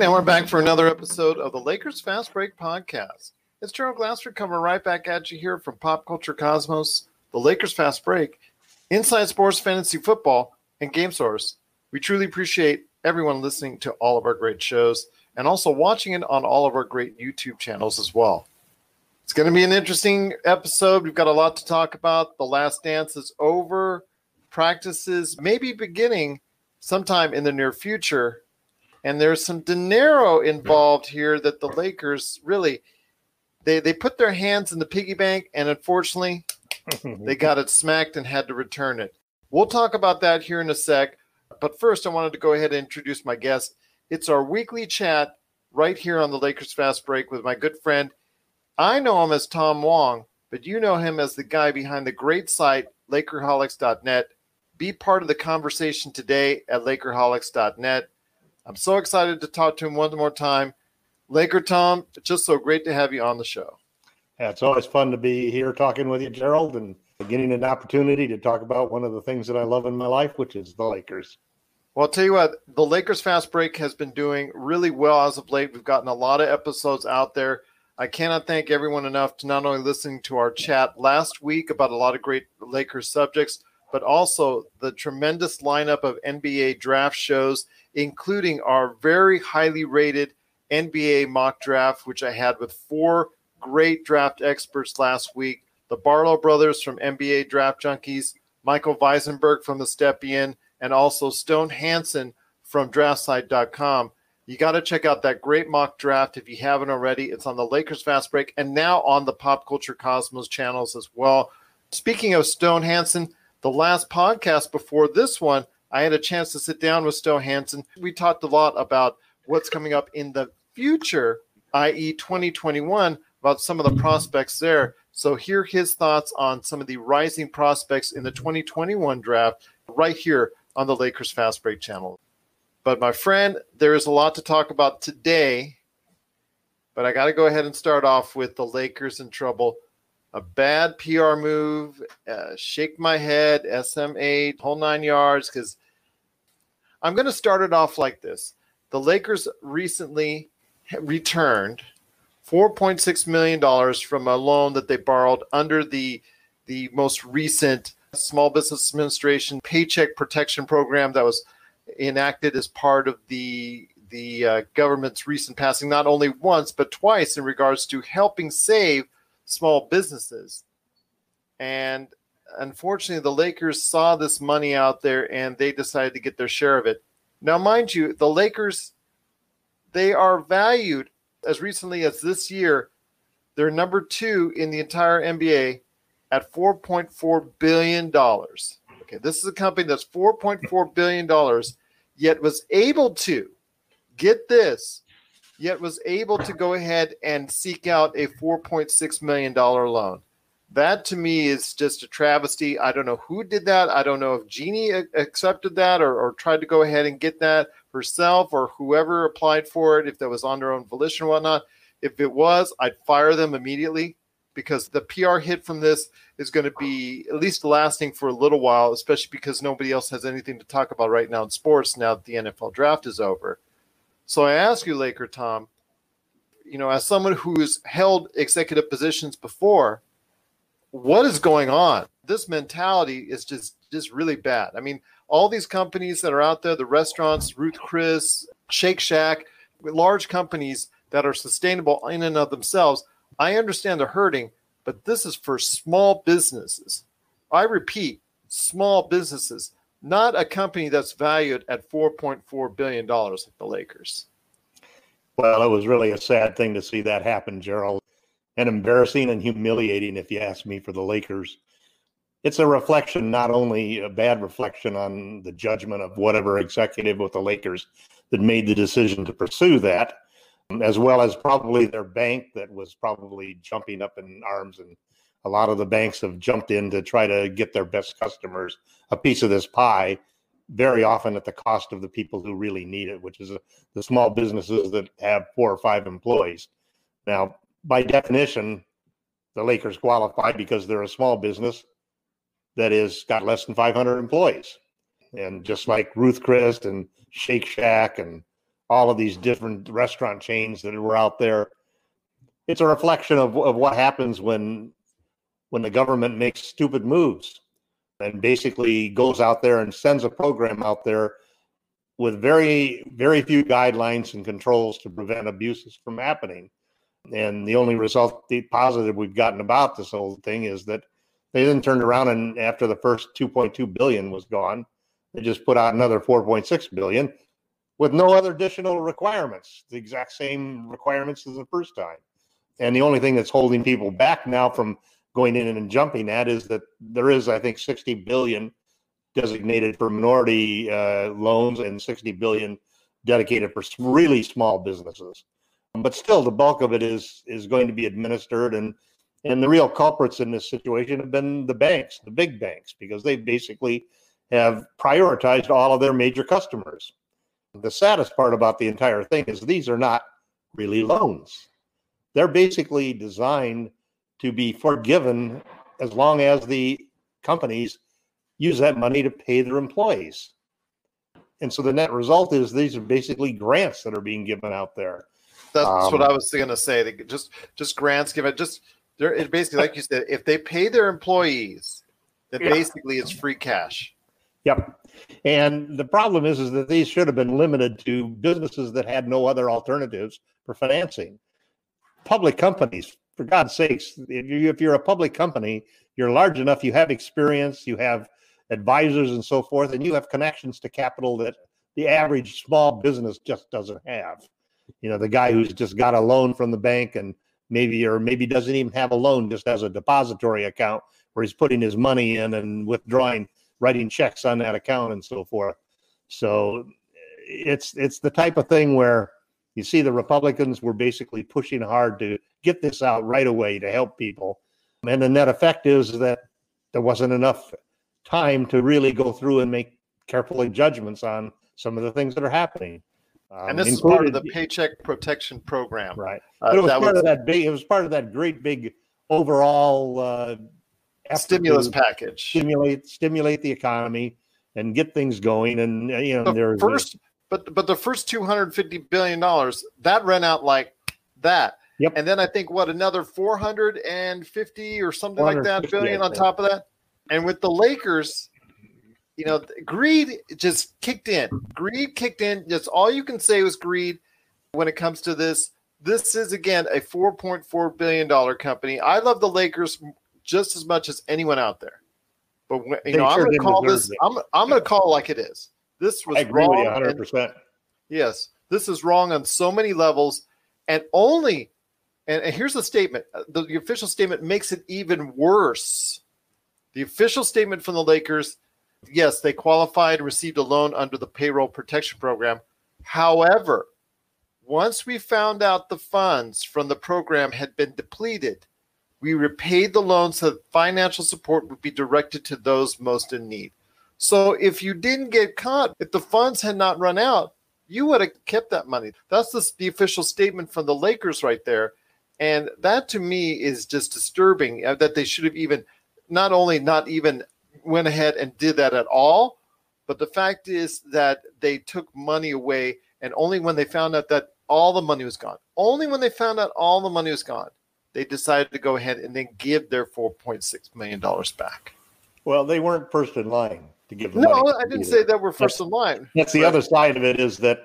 And we're back for another episode of the Lakers Fast Break Podcast. It's Gerald Glassford coming right back at you here from Pop Culture Cosmos, the Lakers Fast Break, Inside Sports Fantasy Football, and Game Source. We truly appreciate everyone listening to all of our great shows and also watching it on all of our great YouTube channels as well. It's going to be an interesting episode. We've got a lot to talk about. The last dance is over. Practices may be beginning sometime in the near future and there's some dinero involved here that the Lakers really they they put their hands in the piggy bank and unfortunately they got it smacked and had to return it. We'll talk about that here in a sec, but first I wanted to go ahead and introduce my guest. It's our weekly chat right here on the Lakers Fast Break with my good friend. I know him as Tom Wong, but you know him as the guy behind the great site lakerholics.net. Be part of the conversation today at lakerholics.net. I'm so excited to talk to him one more time. Laker Tom, it's just so great to have you on the show. Yeah, it's always fun to be here talking with you, Gerald, and getting an opportunity to talk about one of the things that I love in my life, which is the Lakers. Well, I'll tell you what, the Lakers Fast Break has been doing really well as of late. We've gotten a lot of episodes out there. I cannot thank everyone enough to not only listening to our chat last week about a lot of great Lakers subjects, but also the tremendous lineup of NBA draft shows including our very highly rated NBA mock draft, which I had with four great draft experts last week the Barlow brothers from NBA Draft Junkies, Michael Weisenberg from the Step In, and also Stone Hansen from DraftSide.com. You got to check out that great mock draft if you haven't already. It's on the Lakers Fast Break and now on the Pop Culture Cosmos channels as well. Speaking of Stone Hansen, the last podcast before this one, I had a chance to sit down with Stowe Hansen. We talked a lot about what's coming up in the future, i.e., 2021, about some of the prospects there. So, here his thoughts on some of the rising prospects in the 2021 draft right here on the Lakers Fast Break channel. But, my friend, there is a lot to talk about today. But I got to go ahead and start off with the Lakers in trouble a bad PR move, uh, shake my head, SMH, whole nine yards. Because I'm going to start it off like this: the Lakers recently returned 4.6 million dollars from a loan that they borrowed under the the most recent Small Business Administration Paycheck Protection Program that was enacted as part of the the uh, government's recent passing, not only once but twice, in regards to helping save small businesses. And unfortunately, the Lakers saw this money out there and they decided to get their share of it. Now, mind you, the Lakers, they are valued as recently as this year. They're number two in the entire NBA at $4.4 billion. Okay, this is a company that's $4.4 billion, yet was able to get this yet was able to go ahead and seek out a $4.6 million loan. That to me is just a travesty. I don't know who did that. I don't know if Jeannie accepted that or, or tried to go ahead and get that herself or whoever applied for it, if that was on their own volition or whatnot. If it was, I'd fire them immediately because the PR hit from this is going to be at least lasting for a little while, especially because nobody else has anything to talk about right now in sports now that the NFL draft is over. So I ask you, Laker Tom, you know, as someone who's held executive positions before, what is going on? This mentality is just just really bad. I mean, all these companies that are out there, the restaurants, Ruth Chris, Shake Shack, large companies that are sustainable in and of themselves. I understand they're hurting, but this is for small businesses. I repeat, small businesses, not a company that's valued at $4.4 billion like the Lakers. Well, it was really a sad thing to see that happen, Gerald, and embarrassing and humiliating, if you ask me, for the Lakers. It's a reflection, not only a bad reflection on the judgment of whatever executive with the Lakers that made the decision to pursue that, as well as probably their bank that was probably jumping up in arms. And a lot of the banks have jumped in to try to get their best customers a piece of this pie very often at the cost of the people who really need it, which is uh, the small businesses that have four or five employees. Now, by definition, the Lakers qualify because they're a small business that is got less than 500 employees. And just like Ruth Chris and Shake Shack and all of these different restaurant chains that were out there, it's a reflection of, of what happens when when the government makes stupid moves and basically goes out there and sends a program out there with very very few guidelines and controls to prevent abuses from happening. And the only result the positive we've gotten about this whole thing is that they then turned around and after the first 2.2 billion was gone they just put out another 4.6 billion with no other additional requirements the exact same requirements as the first time. And the only thing that's holding people back now from going in and jumping at is that there is, I think, 60 billion designated for minority uh, loans and 60 billion dedicated for really small businesses. But still, the bulk of it is is going to be administered, and and the real culprits in this situation have been the banks, the big banks, because they basically have prioritized all of their major customers. The saddest part about the entire thing is these are not really loans. They're basically designed to be forgiven as long as the companies use that money to pay their employees. And so the net result is these are basically grants that are being given out there. That's um, what I was going to say. Just just grants given. Just they're it basically like you said. If they pay their employees, then yeah. basically it's free cash. Yep. And the problem is, is that these should have been limited to businesses that had no other alternatives for financing. Public companies, for God's sakes, if, you, if you're a public company, you're large enough, you have experience, you have advisors and so forth, and you have connections to capital that the average small business just doesn't have. You know, the guy who's just got a loan from the bank and maybe or maybe doesn't even have a loan, just has a depository account where he's putting his money in and withdrawing, writing checks on that account and so forth. So it's it's the type of thing where you see the Republicans were basically pushing hard to get this out right away to help people. And the net effect is that there wasn't enough time to really go through and make careful judgments on some of the things that are happening. Um, and this is part of the Paycheck Protection Program, right? Uh, it was part was, of that big. It was part of that great big overall uh, stimulus package. Stimulate, stimulate the economy and get things going. And you know, the first but but the first 250 billion dollars that ran out like that. Yep. And then I think what another 450 or something like that billion on top of that. And with the Lakers, you know, greed just kicked in. Greed kicked in. Just all you can say was greed when it comes to this. This is again a 4.4 billion dollar company. I love the Lakers just as much as anyone out there. But when, you they know, I'm going to call this. I'm I'm going to call it like it is. This was I agree wrong. With you 100%. And, yes, this is wrong on so many levels, and only. And, and here's the statement: uh, the, the official statement makes it even worse. The official statement from the Lakers: yes, they qualified, received a loan under the payroll protection program. However, once we found out the funds from the program had been depleted, we repaid the loan so that financial support would be directed to those most in need. So if you didn't get caught, if the funds had not run out, you would have kept that money. That's the, the official statement from the Lakers right there. And that to me is just disturbing uh, that they should have even not only not even went ahead and did that at all, but the fact is that they took money away and only when they found out that all the money was gone, only when they found out all the money was gone, they decided to go ahead and then give their $4.6 million back. Well, they weren't first in line to give no, I didn't say that we're first that's, in line. That's the other side of it is that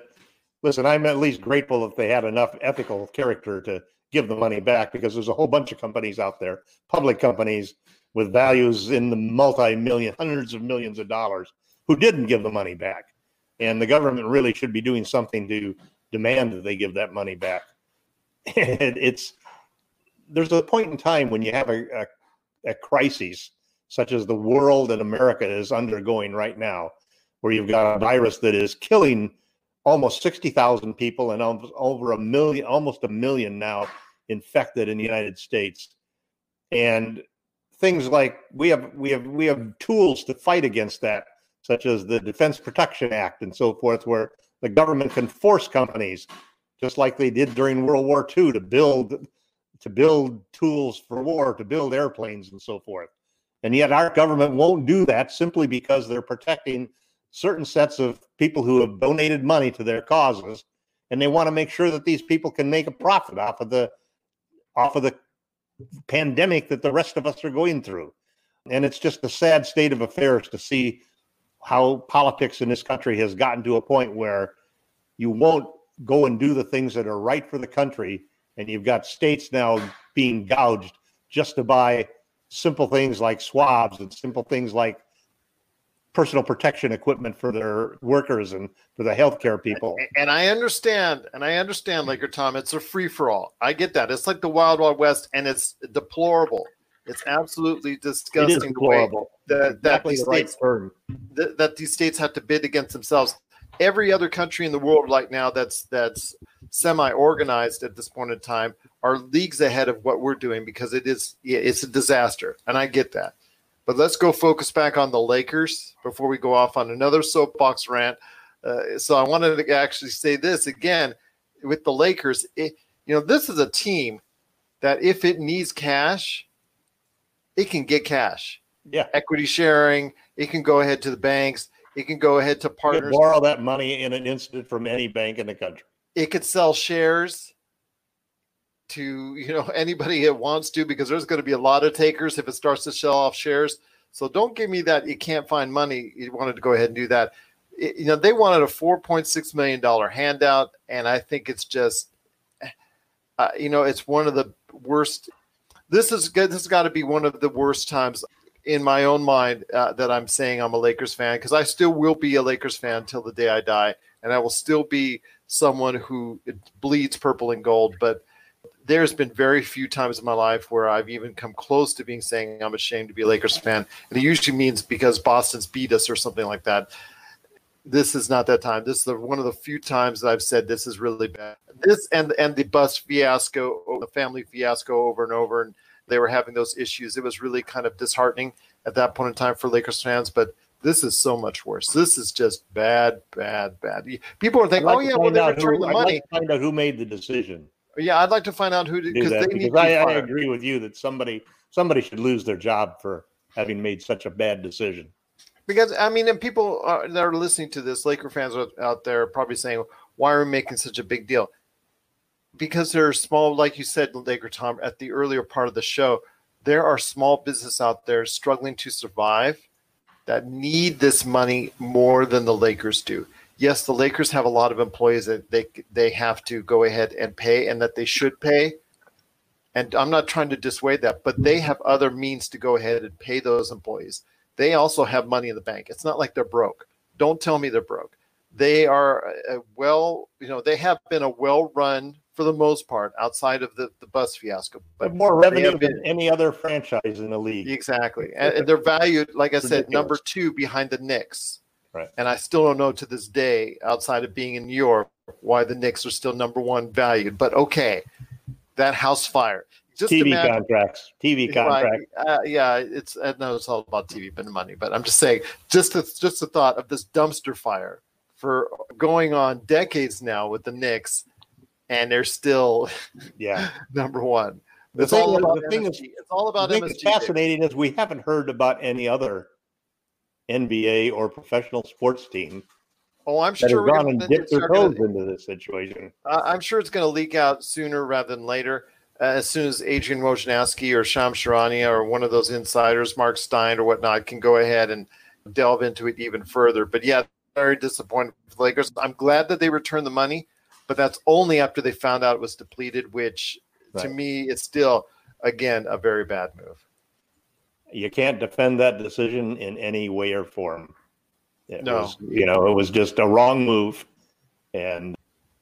listen, I'm at least grateful if they had enough ethical character to give the money back because there's a whole bunch of companies out there, public companies with values in the multi-million, hundreds of millions of dollars, who didn't give the money back. And the government really should be doing something to demand that they give that money back. And it's there's a point in time when you have a, a, a crisis such as the world and America is undergoing right now, where you've got a virus that is killing almost 60,000 people and over a million, almost a million now infected in the United States. And things like we have we have we have tools to fight against that, such as the Defense Production Act and so forth, where the government can force companies, just like they did during World War II, to build to build tools for war, to build airplanes and so forth. And yet our government won't do that simply because they're protecting certain sets of people who have donated money to their causes and they want to make sure that these people can make a profit off of the off of the pandemic that the rest of us are going through. And it's just a sad state of affairs to see how politics in this country has gotten to a point where you won't go and do the things that are right for the country and you've got states now being gouged just to buy simple things like swabs and simple things like personal protection equipment for their workers and for the healthcare people. And I understand, and I understand, Laker Tom, it's a free for all. I get that. It's like the Wild Wild West, and it's deplorable. It's absolutely disgusting. It is deplorable. that, exactly that, these states, right that, that these states have to bid against themselves. Every other country in the world right now that's that's semi-organized at this point in time are leagues ahead of what we're doing because it is it's a disaster, and I get that. But let's go focus back on the Lakers before we go off on another soapbox rant. Uh, so I wanted to actually say this again with the Lakers. It, you know, this is a team that if it needs cash, it can get cash. Yeah, equity sharing. It can go ahead to the banks. It can go ahead to partners. borrow that money in an instant from any bank in the country. It could sell shares to you know anybody that wants to because there's going to be a lot of takers if it starts to sell off shares. So don't give me that you can't find money. You wanted to go ahead and do that. It, you know they wanted a 4.6 million dollar handout, and I think it's just uh, you know it's one of the worst. This is good. This has got to be one of the worst times in my own mind uh, that I'm saying I'm a Lakers fan because I still will be a Lakers fan until the day I die, and I will still be someone who bleeds purple and gold. But there's been very few times in my life where I've even come close to being saying I'm ashamed to be a Lakers fan. And it usually means because Boston's beat us or something like that. This is not that time. This is the, one of the few times that I've said this is really bad. This and and the Buss fiasco, the family fiasco over and over, and they were having those issues. It was really kind of disheartening at that point in time for Lakers fans. But this is so much worse. This is just bad, bad, bad. People are thinking, like "Oh yeah, well they returned the money." Like find out who made the decision. Yeah, I'd like to find out who did because they because I, I agree with you that somebody somebody should lose their job for having made such a bad decision. Because I mean, and people are, that are listening to this, Laker fans out there, probably saying, "Why are we making such a big deal?" Because there are small, like you said, Laker Tom, at the earlier part of the show, there are small business out there struggling to survive that need this money more than the Lakers do yes, the Lakers have a lot of employees that they they have to go ahead and pay, and that they should pay. And I'm not trying to dissuade that, but they have other means to go ahead and pay those employees. They also have money in the bank. It's not like they're broke. Don't tell me they're broke. They are a well, you know, they have been a well run for the most part outside of the, the Buss fiasco. But more revenue been, than any other franchise in the league. Exactly. And, and they're valued, like I said, number two behind the Knicks. Right. And I still don't know to this day, outside of being in New York, why the Knicks are still number one valued. But okay, that house fire. Just TV imagine, contracts, TV contracts. Right, uh, yeah, it's I know it's all about TV and money, but I'm just saying, just the, just the thought of this dumpster fire for going on decades now with the Knicks, and they're still yeah number one. It's all about the thing is, it's all about MSG. fascinating is we haven't heard about any other NBA or professional sports team. Oh, I'm sure we're gone and dipped their toes gonna, into this situation. Uh, I'm sure it's going to leak out sooner rather than later. Uh, as soon as Adrian Wojnarowski or Shams Charania or one of those insiders, Mark Stein or whatnot, can go ahead and delve into it even further. But yeah, very disappointed with the Lakers. I'm glad that they returned the money. but that's only after they found out it was depleted, which to me is still again a very bad move. You can't defend that decision in any way or form. It No. was, you know, it was just a wrong move. And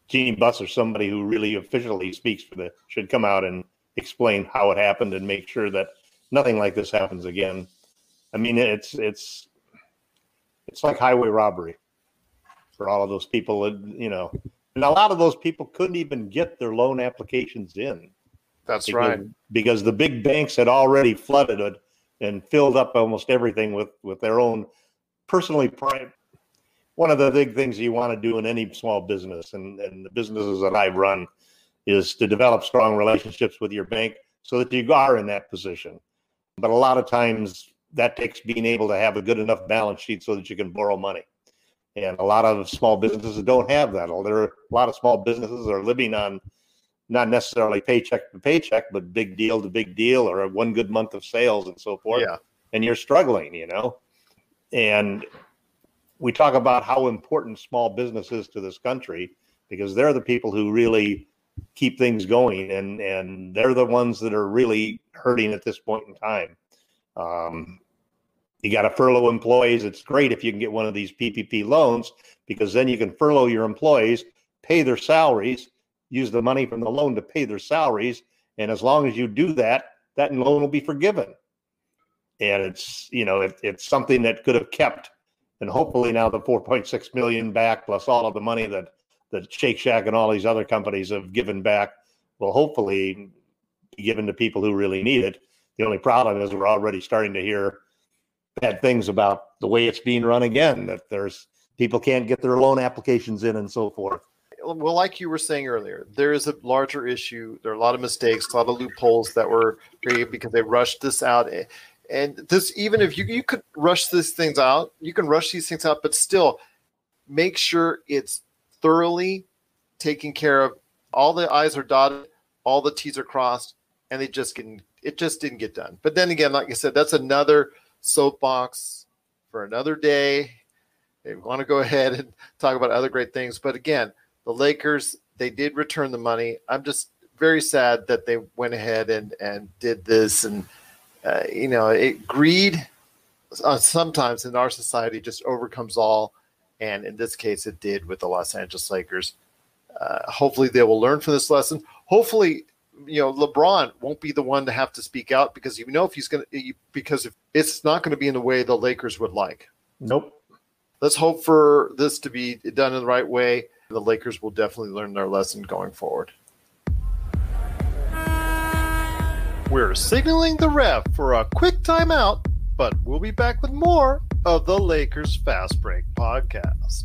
Jeannie Buss or somebody who really officially speaks for the should come out and explain how it happened and make sure that nothing like this happens again. I mean, it's it's it's like highway robbery for all of those people. You know, and a lot of those people couldn't even get their loan applications in That's because, right. because the big banks had already flooded it and filled up almost everything with with their own personally private. One of the big things you want to do in any small business, and, and the businesses that I run, is to develop strong relationships with your bank so that you are in that position. But a lot of times that takes being able to have a good enough balance sheet so that you can borrow money. And a lot of small businesses don't have that. There are a lot of small businesses are living on not necessarily paycheck to paycheck, but big deal to big deal or one good month of sales and so forth. Yeah. And you're struggling, you know. And we talk about how important small business is to this country because they're the people who really keep things going and and they're the ones that are really hurting at this point in time. Um, you got to furlough employees. It's great if you can get one of these PPP loans because then you can furlough your employees, pay their salaries, use the money from the loan to pay their salaries, and as long as you do that, that loan will be forgiven. And it's you know it, it's something that could have kept, and hopefully now the 4.6 million back plus all of the money that that Shake Shack and all these other companies have given back will hopefully be given to people who really need it. The only problem is we're already starting to hear bad things about the way it's being run again. That there's people can't get their loan applications in and so forth. Well, like you were saying earlier, there is a larger issue. There are a lot of mistakes, a lot of loopholes that were created because they rushed this out. And this, even if you you could rush these things out, you can rush these things out, but still make sure it's thoroughly taken care of. All the I's are dotted, all the T's are crossed, and they just get it just didn't get done. But then again, like I said, that's another soapbox for another day. They want to go ahead and talk about other great things, but again, the Lakers they did return the money. I'm just very sad that they went ahead and and did this, and uh, you know, it greed uh, sometimes in our society just overcomes all, and in this case, it did with the Los Angeles Lakers. Uh, hopefully, they will learn from this lesson. Hopefully, you know, LeBron won't be the one to have to speak out because you know if he's going to, because if it's not going to be in the way the Lakers would like. Nope. Let's hope for this to be done in the right way. The Lakers will definitely learn their lesson going forward. We're signaling the ref for a quick timeout, but we'll be back with more of the Lakers Fast Break podcast.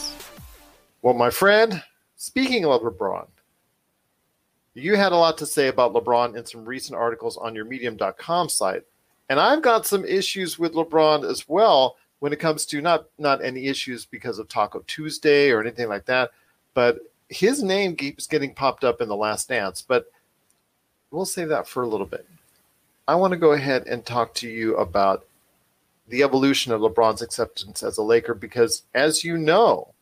Well, my friend, speaking of LeBron, you had a lot to say about LeBron in some recent articles on your medium.com site. And I've got some issues with LeBron as well when it comes to not not any issues because of Taco Tuesday or anything like that, but his name keeps getting popped up in the last dance, but we'll save that for a little bit. I want to go ahead and talk to you about the evolution of LeBron's acceptance as a Laker because, as you know,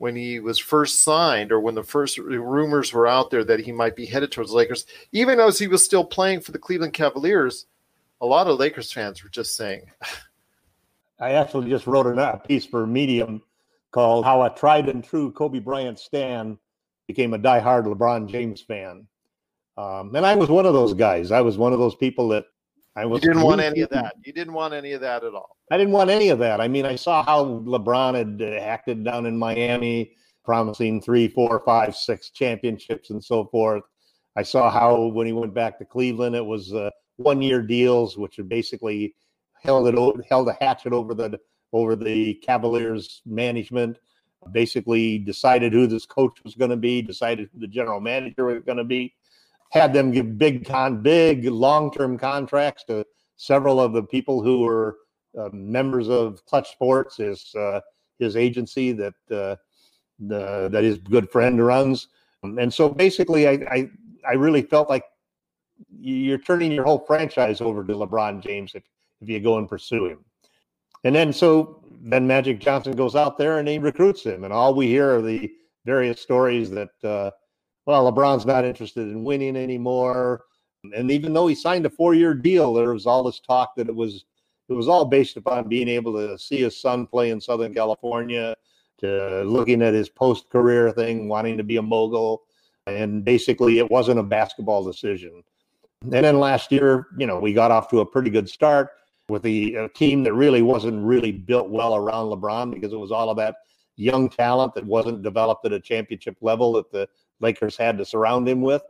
when he was first signed or when the first rumors were out there that he might be headed towards the Lakers, even as he was still playing for the Cleveland Cavaliers, a lot of Lakers fans were just saying, I actually just wrote a piece for Medium called "How a Tried and True Kobe Bryant Stan Became a Diehard LeBron James Fan." Um, and I was one of those guys. I was one of those people that I you didn't want any of that. You didn't want any of that at all. I didn't want any of that. I mean, I saw how LeBron had uh, acted down in Miami, promising three, four, five, six championships and so forth. I saw how when he went back to Cleveland, it was uh, one-year deals, which had basically held it held a hatchet over the over the Cavaliers' management. basically decided who this coach was going to be, decided who the general manager was going to be, had them give big con, big long-term contracts to several of the people who were uh, members of Clutch Sports, his uh, his agency that uh, the that his good friend runs, and so basically, I, I I really felt like you're turning your whole franchise over to LeBron James if if you go and pursue him. And then so then Magic Johnson goes out there and he recruits him, and all we hear are the various stories that uh, well LeBron's not interested in winning anymore. And even though he signed a four-year deal, there was all this talk that it was it was all based upon being able to see his son play in Southern California, to looking at his post-career thing, wanting to be a mogul, and basically it wasn't a basketball decision. And then last year, you know, we got off to a pretty good start with the uh, team that really wasn't really built well around LeBron because it was all that young talent that wasn't developed at a championship level that the Lakers had to surround him with.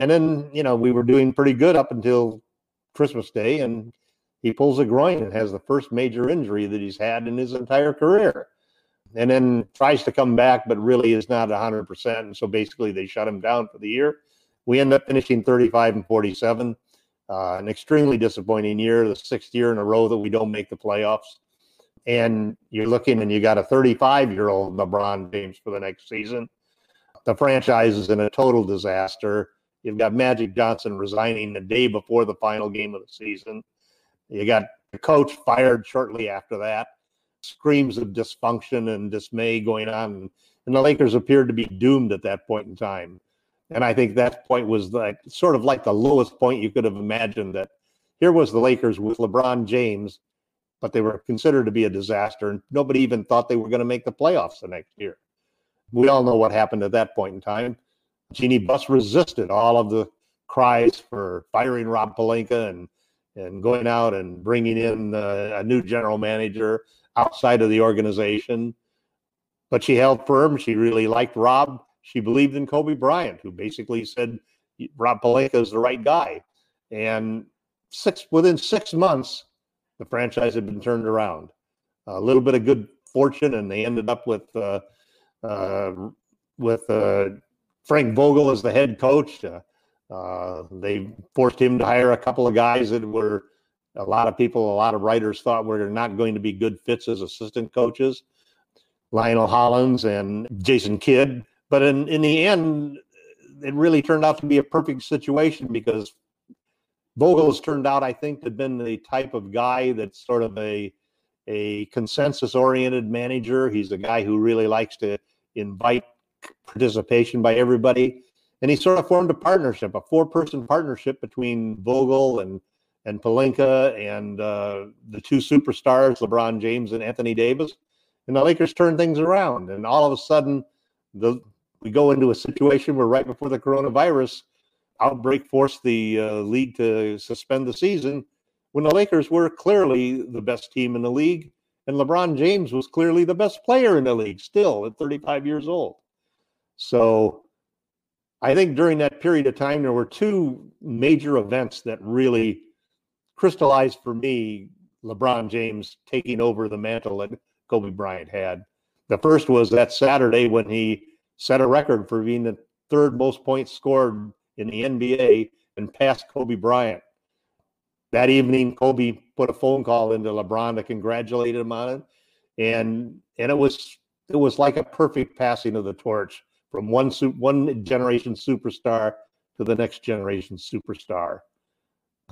And then, you know, we were doing pretty good up until Christmas Day, and he pulls a groin and has the first major injury that he's had in his entire career. And then tries to come back, but really is not 100%. And so basically, they shut him down for the year. We end up finishing 35 and 47. Uh, an extremely disappointing year, the sixth year in a row that we don't make the playoffs. And you're looking and you got a 35 year old LeBron James for the next season. The franchise is in a total disaster. You've got Magic Johnson resigning the day before the final game of the season. You got the coach fired shortly after that. Screams of dysfunction and dismay going on. And the Lakers appeared to be doomed at that point in time. And I think that point was like sort of like the lowest point you could have imagined that here was the Lakers with LeBron James, but they were considered to be a disaster. And nobody even thought they were going to make the playoffs the next year. We all know what happened at that point in time. Jeannie Buss resisted all of the cries for firing Rob Pelinka and and going out and bringing in uh, a new general manager outside of the organization. But she held firm. She really liked Rob she believed in Kobe Bryant, who basically said Rob Pelinka is the right guy. And six within six months, the franchise had been turned around. A little bit of good fortune, and they ended up with uh, with uh, Frank Vogel as the head coach. Uh, uh, they forced him to hire a couple of guys that were a lot of people, a lot of writers thought were not going to be good fits as assistant coaches. Lionel Hollins and Jason Kidd but in, in the end, it really turned out to be a perfect situation because Vogel has turned out, I think, to have been the type of guy that's sort of a a consensus oriented manager. He's a guy who really likes to invite participation by everybody. And he sort of formed a partnership, a four person partnership between Vogel and and Pelinka and uh, the two superstars, LeBron James and Anthony Davis. And the Lakers turned things around. And all of a sudden, the we go into a situation where right before the coronavirus outbreak forced the uh, league to suspend the season when the Lakers were clearly the best team in the league and LeBron James was clearly the best player in the league still at 35 years old. So I think during that period of time there were two major events that really crystallized for me LeBron James taking over the mantle that Kobe Bryant had. The first was that Saturday when he set a record for being the third most points scored in the NBA and passed Kobe Bryant. That evening, Kobe put a phone call into LeBron to congratulate him on it, and and it was it was like a perfect passing of the torch from one one generation superstar to the next generation superstar.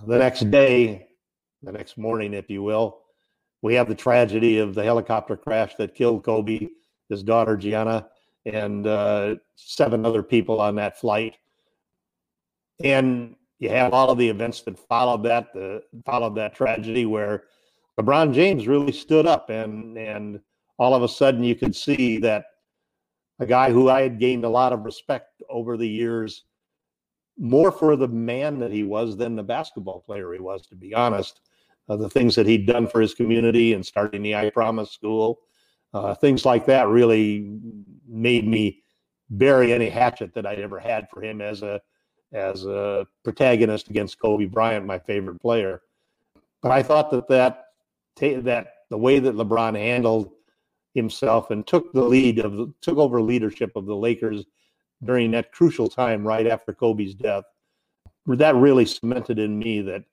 The next day, the next morning, if you will, we have the tragedy of the helicopter crash that killed Kobe, his daughter Gianna, and uh, seven other people on that flight. And you have all of the events that followed that, the followed that tragedy, where LeBron James really stood up, and and all of a sudden you could see that a guy who I had gained a lot of respect over the years, more for the man that he was than the basketball player he was, to be honest. Uh, the things that he'd done for his community and starting the I Promise School, uh, things like that really made me bury any hatchet that I'd ever had for him as a as a protagonist against Kobe Bryant, my favorite player. But I thought that that that the way that LeBron handled himself and took the lead of the, took over leadership of the Lakers during that crucial time right after Kobe's death. That really cemented in me that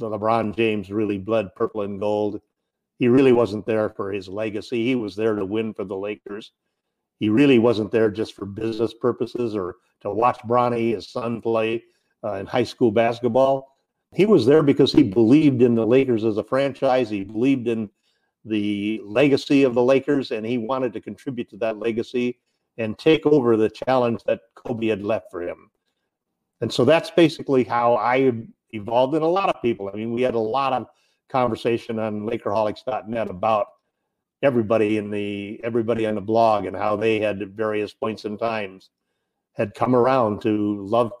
LeBron James really bled purple and gold. He really wasn't there for his legacy. He was there to win for the Lakers. He really wasn't there just for business purposes or to watch Bronny, his son, play uh, in high school basketball. He was there because he believed in the Lakers as a franchise. He believed in the legacy of the Lakers, and he wanted to contribute to that legacy and take over the challenge that Kobe had left for him. And so that's basically how I evolved in a lot of people. I mean, we had a lot of conversation on Lakerholics.net about everybody in the everybody on the blog and how they had various points in times had come around to love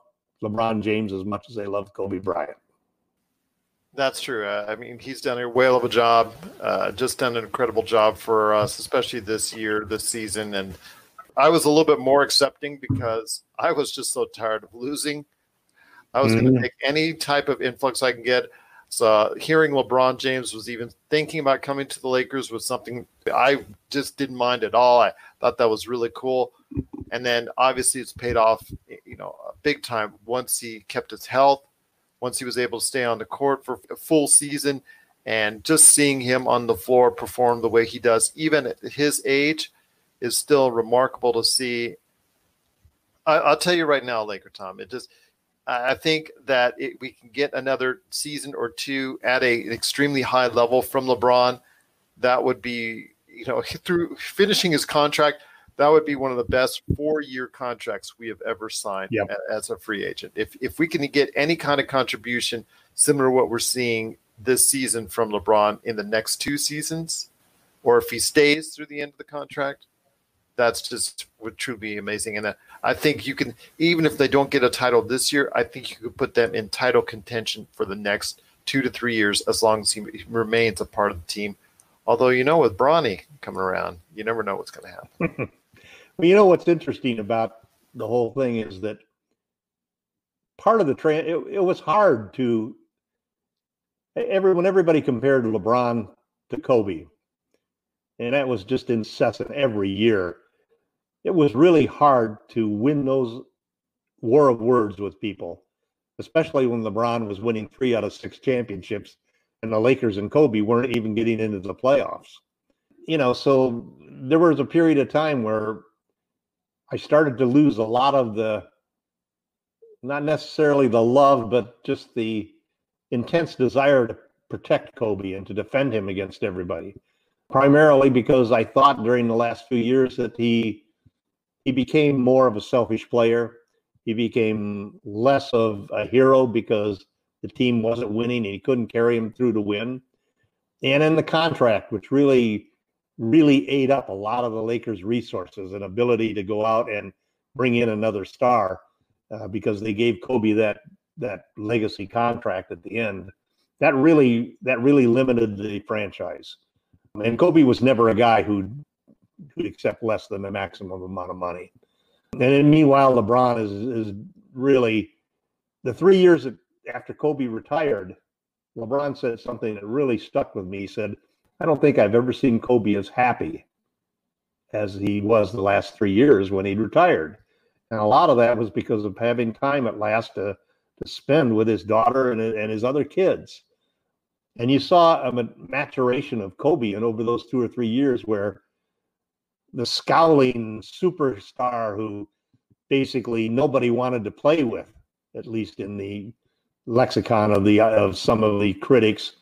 LeBron James as much as they loved Kobe Bryant. That's true. Uh, I mean, he's done a whale of a job. Uh, just done an incredible job for us, especially this year, this season. And I was a little bit more accepting because I was just so tired of losing. I was mm-hmm. going to take any type of influx I can get. So hearing LeBron James was even thinking about coming to the Lakers was something I just didn't mind at all. I thought that was really cool. And then obviously it's paid off, you know, big time once he kept his health once he was able to stay on the court for a full season and just seeing him on the floor perform the way he does, even at his age, is still remarkable to see. I, will tell you right now, Laker Tom, it just. I think that it, we can get another season or two at a, an extremely high level from LeBron. That would be, you know, through finishing his contract that would be one of the best four year contracts we have ever signed yep. as a free agent. If if we can get any kind of contribution similar to what we're seeing this season from LeBron in the next two seasons, or if he stays through the end of the contract, that's just would truly be amazing. And uh, I think you can, even if they don't get a title this year, I think you could put them in title contention for the next two to three years as long as he remains a part of the team. Although you know, with Bronny coming around, you never know what's going to happen. Well, you know what's interesting about the whole thing is that part of the train it, it was hard to every when everybody compared LeBron to Kobe. And that was just incessant every year. It was really hard to win those war of words with people, especially when LeBron was winning three out of six championships and the Lakers and Kobe weren't even getting into the playoffs. You know, so there was a period of time where I started to lose a lot of the, not necessarily the love, but just the intense desire to protect Kobe and to defend him against everybody. Primarily because I thought during the last few years that he he became more of a selfish player. He became less of a hero because the team wasn't winning and he couldn't carry him through to win. And in the contract, which really really ate up a lot of the Lakers' resources and ability to go out and bring in another star uh, because they gave Kobe that that legacy contract at the end. That really that really limited the franchise. And Kobe was never a guy who'd, who'd accept less than the maximum amount of money. And then meanwhile, LeBron is is really the three years after Kobe retired. LeBron said something that really stuck with me. He said, I don't think I've ever seen Kobe as happy as he was the last three years when he retired. And a lot of that was because of having time at last to, to spend with his daughter and, and his other kids. And you saw a maturation of Kobe and over those two or three years where the scowling superstar who basically nobody wanted to play with, at least in the lexicon of the of some of the critics,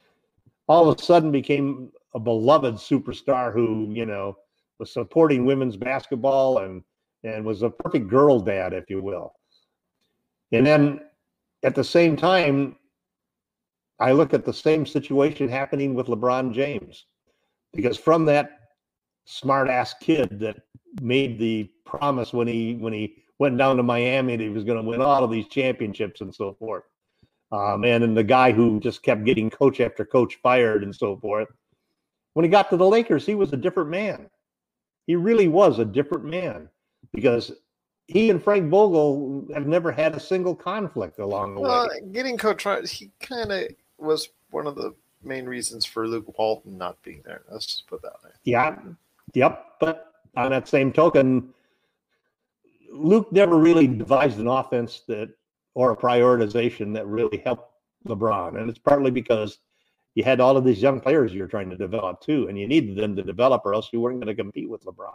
all of a sudden became a beloved superstar who you know was supporting women's basketball and and was a perfect girl dad, if you will. And then at the same time, I look at the same situation happening with LeBron James, because from that smart ass kid that made the promise when he when he went down to Miami that he was going to win all of these championships and so forth. Um, and, and the guy who just kept getting coach after coach fired and so forth. When he got to the Lakers, he was a different man. He really was a different man because he and Frank Vogel have never had a single conflict along the well, way. Getting coach, he kind of was one of the main reasons for Luke Walton not being there. Let's just put that way. Yeah, Yep. But on that same token, Luke never really devised an offense that or a prioritization that really helped LeBron. And it's partly because you had all of these young players you're trying to develop too, and you needed them to develop, or else you weren't going to compete with LeBron.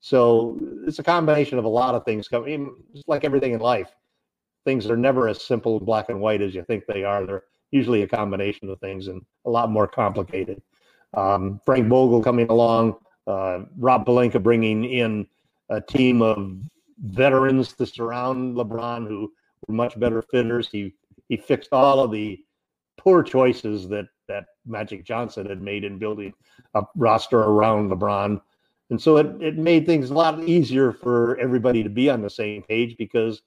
So it's a combination of a lot of things coming. Just like everything in life, things are never as simple black and white as you think they are. They're usually a combination of things and a lot more complicated. Um, Frank Vogel coming along, uh, Rob Pelinka bringing in a team of veterans to surround LeBron who were much better fitters. He he fixed all of the poor choices that that Magic Johnson had made in building a roster around LeBron. And so it, it made things a lot easier for everybody to be on the same page because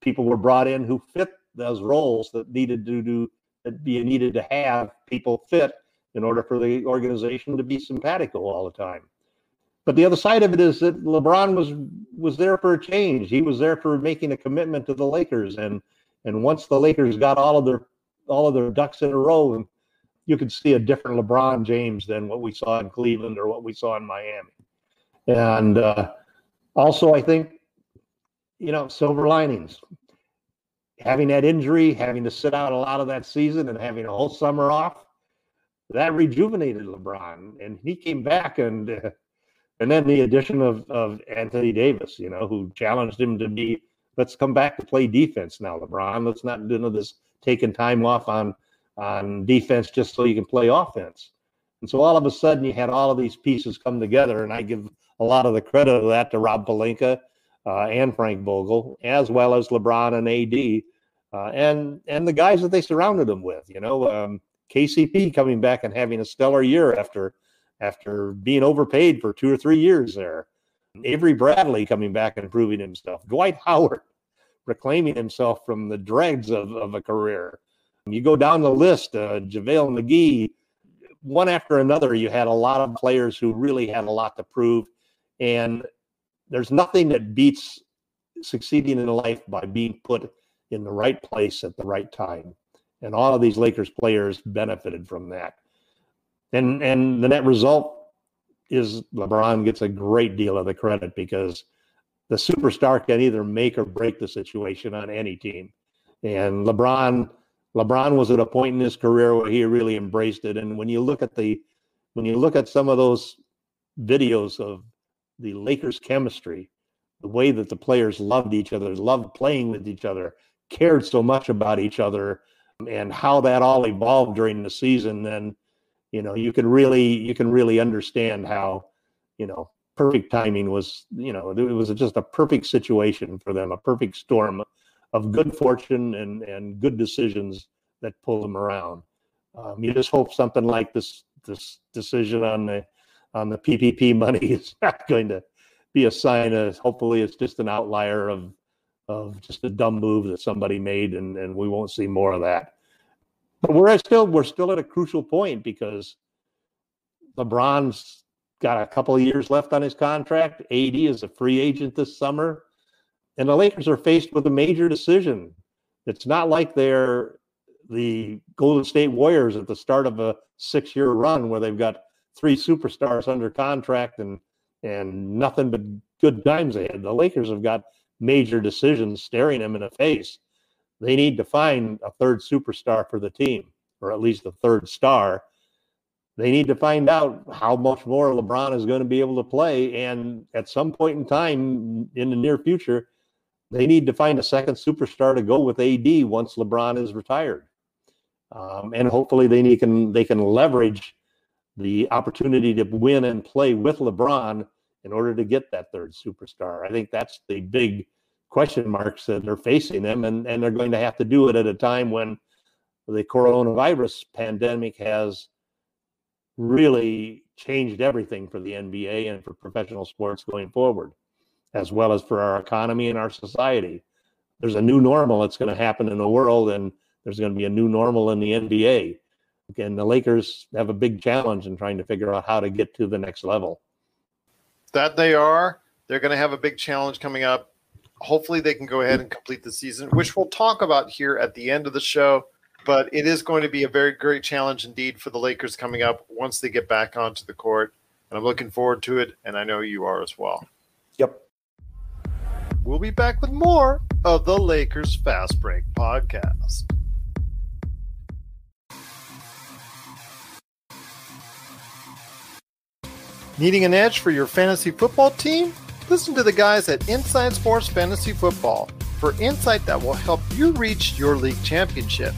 people were brought in who fit those roles that needed to do that you needed to have people fit in order for the organization to be simpatico all the time. But the other side of it is that LeBron was was there for a change. He was there for making a commitment to the Lakers, and and once the Lakers got all of their all of their ducks in a row, and you could see a different LeBron James than what we saw in Cleveland or what we saw in Miami. And uh, also, I think you know silver linings. Having that injury, having to sit out a lot of that season, and having a whole summer off, that rejuvenated LeBron, and he came back and. Uh, and then the addition of, of Anthony Davis, you know, who challenged him to be, let's come back to play defense now, LeBron. Let's not do this taking time off on on defense just so you can play offense. And so all of a sudden you had all of these pieces come together, and I give a lot of the credit of that to Rob Pelinka uh, and Frank Vogel, as well as LeBron and AD, uh, and and the guys that they surrounded them with. You know, um, KCP coming back and having a stellar year after after being overpaid for two or three years there. Avery Bradley coming back and proving himself. Dwight Howard reclaiming himself from the dregs of, of a career. You go down the list, uh, JaVale McGee, one after another, you had a lot of players who really had a lot to prove. And there's nothing that beats succeeding in life by being put in the right place at the right time. And all of these Lakers players benefited from that and and the net result is LeBron gets a great deal of the credit because the superstar can either make or break the situation on any team. And LeBron LeBron was at a point in his career where he really embraced it. And when you look at the when you look at some of those videos of the Lakers chemistry, the way that the players loved each other, loved playing with each other, cared so much about each other, and how that all evolved during the season, then you know you can really you can really understand how you know perfect timing was you know it was just a perfect situation for them a perfect storm of good fortune and and good decisions that pull them around. Um, you just hope something like this this decision on the on the ppp money is not going to be a sign of hopefully it's just an outlier of of just a dumb move that somebody made and and we won't see more of that. But we're still we're still at a crucial point because LeBron's got a couple of years left on his contract. AD is a free agent this summer, and the Lakers are faced with a major decision. It's not like they're the Golden State Warriors at the start of a six-year run where they've got three superstars under contract and and nothing but good times ahead. The Lakers have got major decisions staring them in the face they need to find a third superstar for the team, or at least a third star. They need to find out how much more LeBron is going to be able to play. And at some point in time in the near future, they need to find a second superstar to go with AD once LeBron is retired. Um, and hopefully they can they can leverage the opportunity to win and play with LeBron in order to get that third superstar. I think that's the big question marks that are facing them, and, and they're going to have to do it at a time when the coronavirus pandemic has really changed everything for the NBA and for professional sports going forward, as well as for our economy and our society. There's a new normal that's going to happen in the world, and there's going to be a new normal in the NBA. Again, the Lakers have a big challenge in trying to figure out how to get to the next level. That they are. They're going to have a big challenge coming up hopefully they can go ahead and complete the season, which we'll talk about here at the end of the show. But it is going to be a very great challenge indeed for the Lakers coming up once they get back onto the court. And I'm looking forward to it, and I know you are as well. Yep. We'll be back with more of the Lakers Fast Break podcast. Needing an edge for your fantasy football team? Listen to the guys at Inside Sports Fantasy Football for insight that will help you reach your league championship.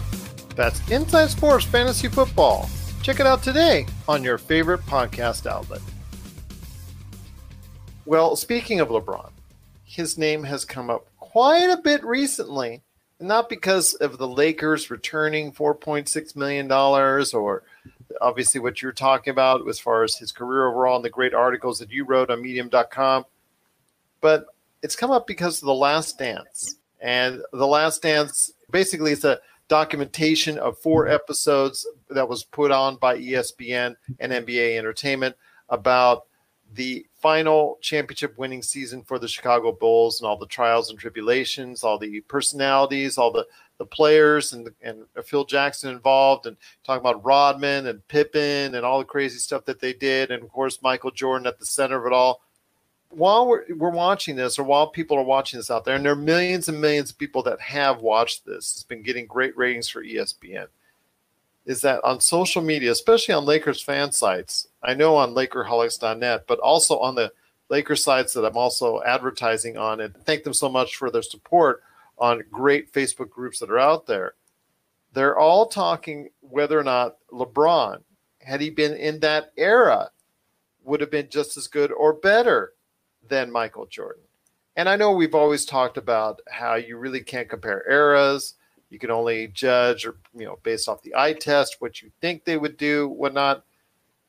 That's Inside Sports Fantasy Football. Check it out today on your favorite podcast outlet. Well, speaking of LeBron, his name has come up quite a bit recently, not because of the Lakers returning $4.6 million or obviously what you're talking about as far as his career overall and the great articles that you wrote on medium.com, but it's come up because of The Last Dance. And The Last Dance basically is a documentation of four mm-hmm. episodes that was put on by ESPN and NBA Entertainment about the final championship winning season for the Chicago Bulls and all the trials and tribulations, all the personalities, all the the players and and Phil Jackson involved, and talking about Rodman and Pippen and all the crazy stuff that they did, and of course Michael Jordan at the center of it all. While we're, we're watching this, or while people are watching this out there, and there are millions and millions of people that have watched this, it's been getting great ratings for ESPN is that on social media, especially on Lakers fan sites, I know on Lakerholics.net, but also on the Lakers sites that I'm also advertising on, and thank them so much for their support on great Facebook groups that are out there. They're all talking whether or not LeBron, had he been in that era, would have been just as good or better than Michael Jordan. And I know we've always talked about how you really can't compare eras you can only judge or you know based off the eye test what you think they would do, whatnot.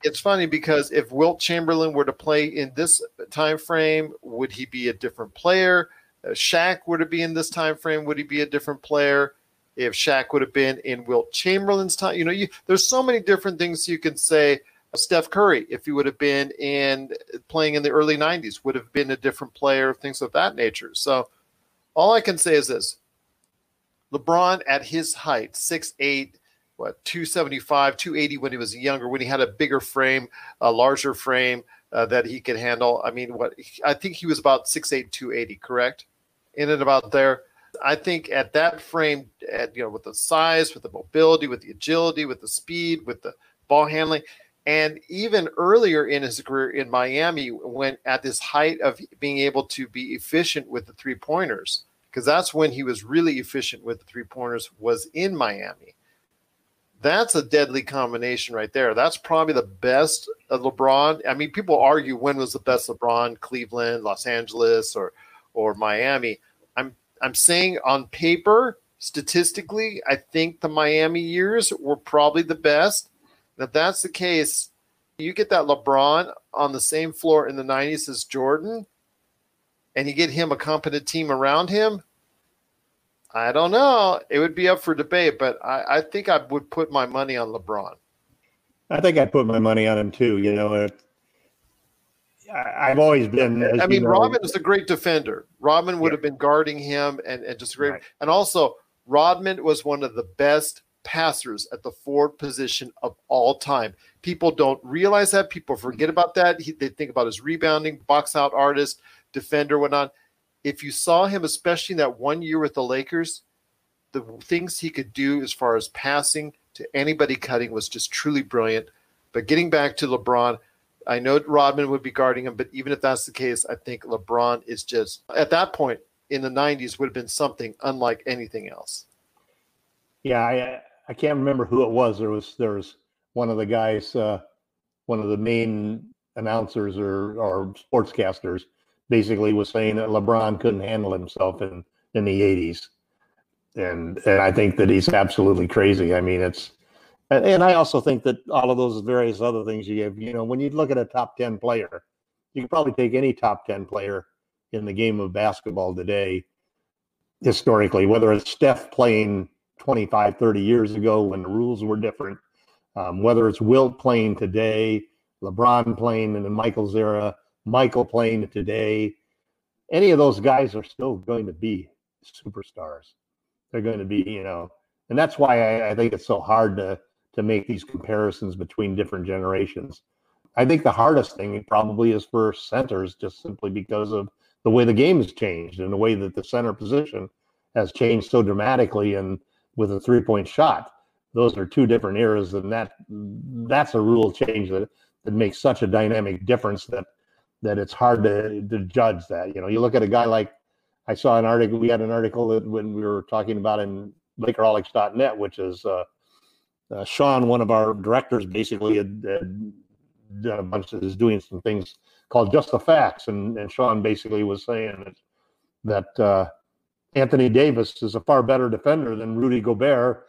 It's funny because if Wilt Chamberlain were to play in this time frame, would he be a different player? Uh, Shaq were to be in this time frame, would he be a different player? If Shaq would have been in Wilt Chamberlain's time, you know, you, there's so many different things you can say. Steph Curry, if he would have been in playing in the early 90s, would have been a different player, things of that nature. So all I can say is this LeBron at his height, 6'8, what, 275, 280 when he was younger, when he had a bigger frame, a larger frame uh, that he could handle. I mean, what I think he was about 6'8, 280, correct? In and about there. I think at that frame, at, you know, with the size, with the mobility, with the agility, with the speed, with the ball handling, and even earlier in his career in Miami, when at this height of being able to be efficient with the three pointers, because that's when he was really efficient with the three pointers was in Miami. That's a deadly combination right there. That's probably the best of LeBron. I mean, people argue when was the best LeBron, Cleveland, Los Angeles, or or Miami. I'm I'm saying on paper, statistically, I think the Miami years were probably the best. If that's the case, you get that LeBron on the same floor in the 90s as Jordan, and you get him a competent team around him, I don't know. It would be up for debate, but I, I think I would put my money on LeBron. I think I'd put my money on him too. You know, it, I, have always been. I mean, know, Rodman is a great defender. Rodman would yeah. have been guarding him, and, and just great. Right. And also, Rodman was one of the best passers at the forward position of all time. People don't realize that. People forget about that. He, they think about his rebounding, box out artist defender, whatnot. If you saw him, especially in that one year with the Lakers, the things he could do as far as passing to anybody cutting was just truly brilliant. But getting back to LeBron, I know Rodman would be guarding him, but even if that's the case, I think LeBron is just at that point in the '90s would have been something unlike anything else. Yeah, I I can't remember who it was. There was there was one of the guys, uh, one of the main announcers or or sportscasters basically was saying that LeBron couldn't handle himself in in the 80s. And and I think that he's absolutely crazy. I mean, it's and, and I also think that all of those various other things you have, you know, when you look at a top 10 player, you can probably take any top 10 player in the game of basketball today historically, whether it's Steph playing 25, 30 years ago when the rules were different, um, whether it's Wilt playing today, LeBron playing in Michael's era, Michael playing today, any of those guys are still going to be superstars. They're going to be, you know, and that's why I, I think it's so hard to to make these comparisons between different generations. I think the hardest thing probably is for centers, just simply because of the way the game has changed and the way that the center position has changed so dramatically and with a three point shot. Those are two different eras, and that that's a rule change that, that makes such a dynamic difference that that it's hard to, to judge that. You know, you look at a guy like I saw an article. We had an article that when we were talking about in LakerHolics.net, which is uh, uh, Sean, one of our directors, basically had, had done a bunch of is doing some things called Just the Facts, and, and Sean basically was saying that that uh, Anthony Davis is a far better defender than Rudy Gobert.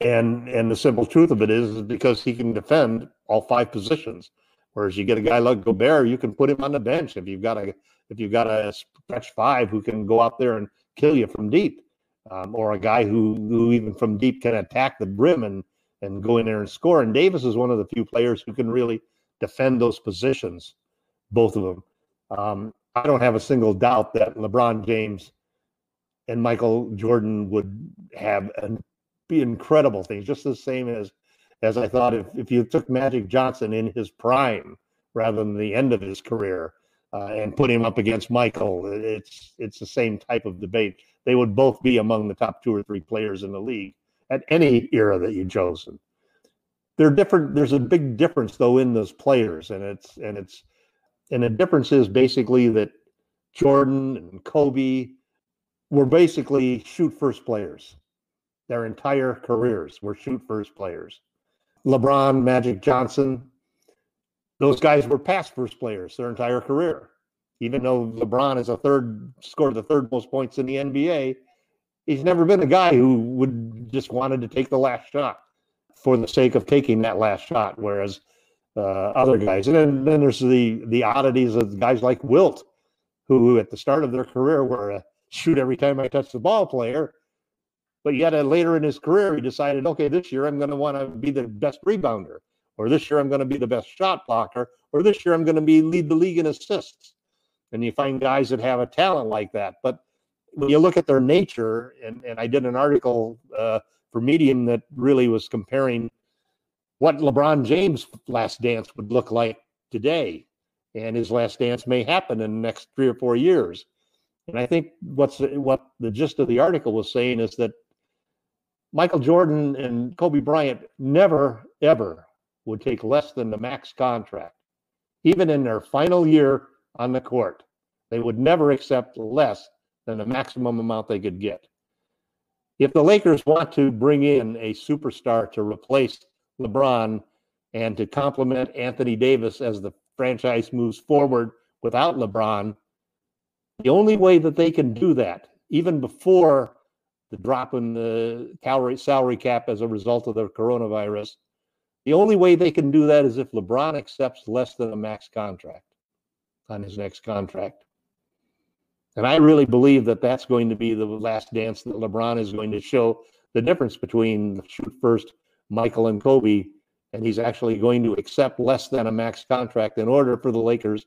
And and the simple truth of it is, is because he can defend all five positions. Whereas you get a guy like Gobert, you can put him on the bench if you've got a if you've got a stretch five who can go out there and kill you from deep, um, or a guy who who even from deep can attack the rim and and go in there and score. And Davis is one of the few players who can really defend those positions, both of them. Um, I don't have a single doubt that LeBron James and Michael Jordan would have an, be incredible things, just the same as as I thought if, if you took Magic Johnson in his prime rather than the end of his career uh, and put him up against Michael, it's it's the same type of debate. They would both be among the top two or three players in the league at any era that you chosen. They're different. There's a big difference though in those players, and it's and it's and the difference is basically that Jordan and Kobe were basically shoot first players. Their entire careers were shoot first players. LeBron, Magic Johnson, those guys were pass first players their entire career. Even though LeBron is a third scored the third most points in the NBA, he's never been a guy who would just wanted to take the last shot for the sake of taking that last shot. Whereas uh, other guys, and then, then there's the the oddities of guys like Wilt, who at the start of their career were shoot every time I touch the ball player, but yet uh, later in his career he decided, okay, this year I'm going to want to be the best rebounder, or this year I'm going to be the best shot blocker, or this year I'm going to be lead the league in assists. And you find guys that have a talent like that, but when you look at their nature, and, and I did an article uh, for Medium that really was comparing what LeBron James' last dance would look like today, and his last dance may happen in the next three or four years. And I think what's what the gist of the article was saying is that Michael Jordan and Kobe Bryant never ever would take less than the max contract, even in their final year on the court. They would never accept less than the maximum amount they could get. If the Lakers want to bring in a superstar to replace LeBron and to complement Anthony Davis as the franchise moves forward without LeBron, the only way that they can do that, even before the drop in the salary, salary cap as a result of the coronavirus, the only way they can do that is if LeBron accepts less than a max contract on his next contract. And I really believe that that's going to be the last dance that LeBron is going to show the difference between shoot first Michael and Kobe. And he's actually going to accept less than a max contract in order for the Lakers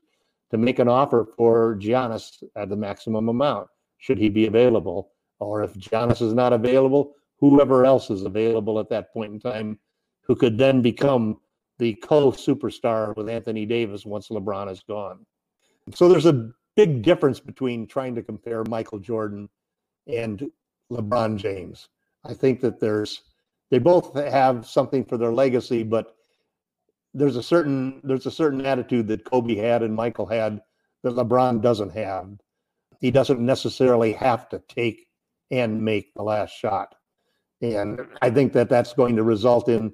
to make an offer for Giannis at the maximum amount, should he be available. Or if Giannis is not available, whoever else is available at that point in time, who could then become the co superstar with Anthony Davis once LeBron is gone. So there's a big difference between trying to compare Michael Jordan and LeBron James. I think that there's they both have something for their legacy, but there's a certain there's a certain attitude that Kobe had and Michael had that LeBron doesn't have. He doesn't necessarily have to take and make the last shot. And I think that that's going to result in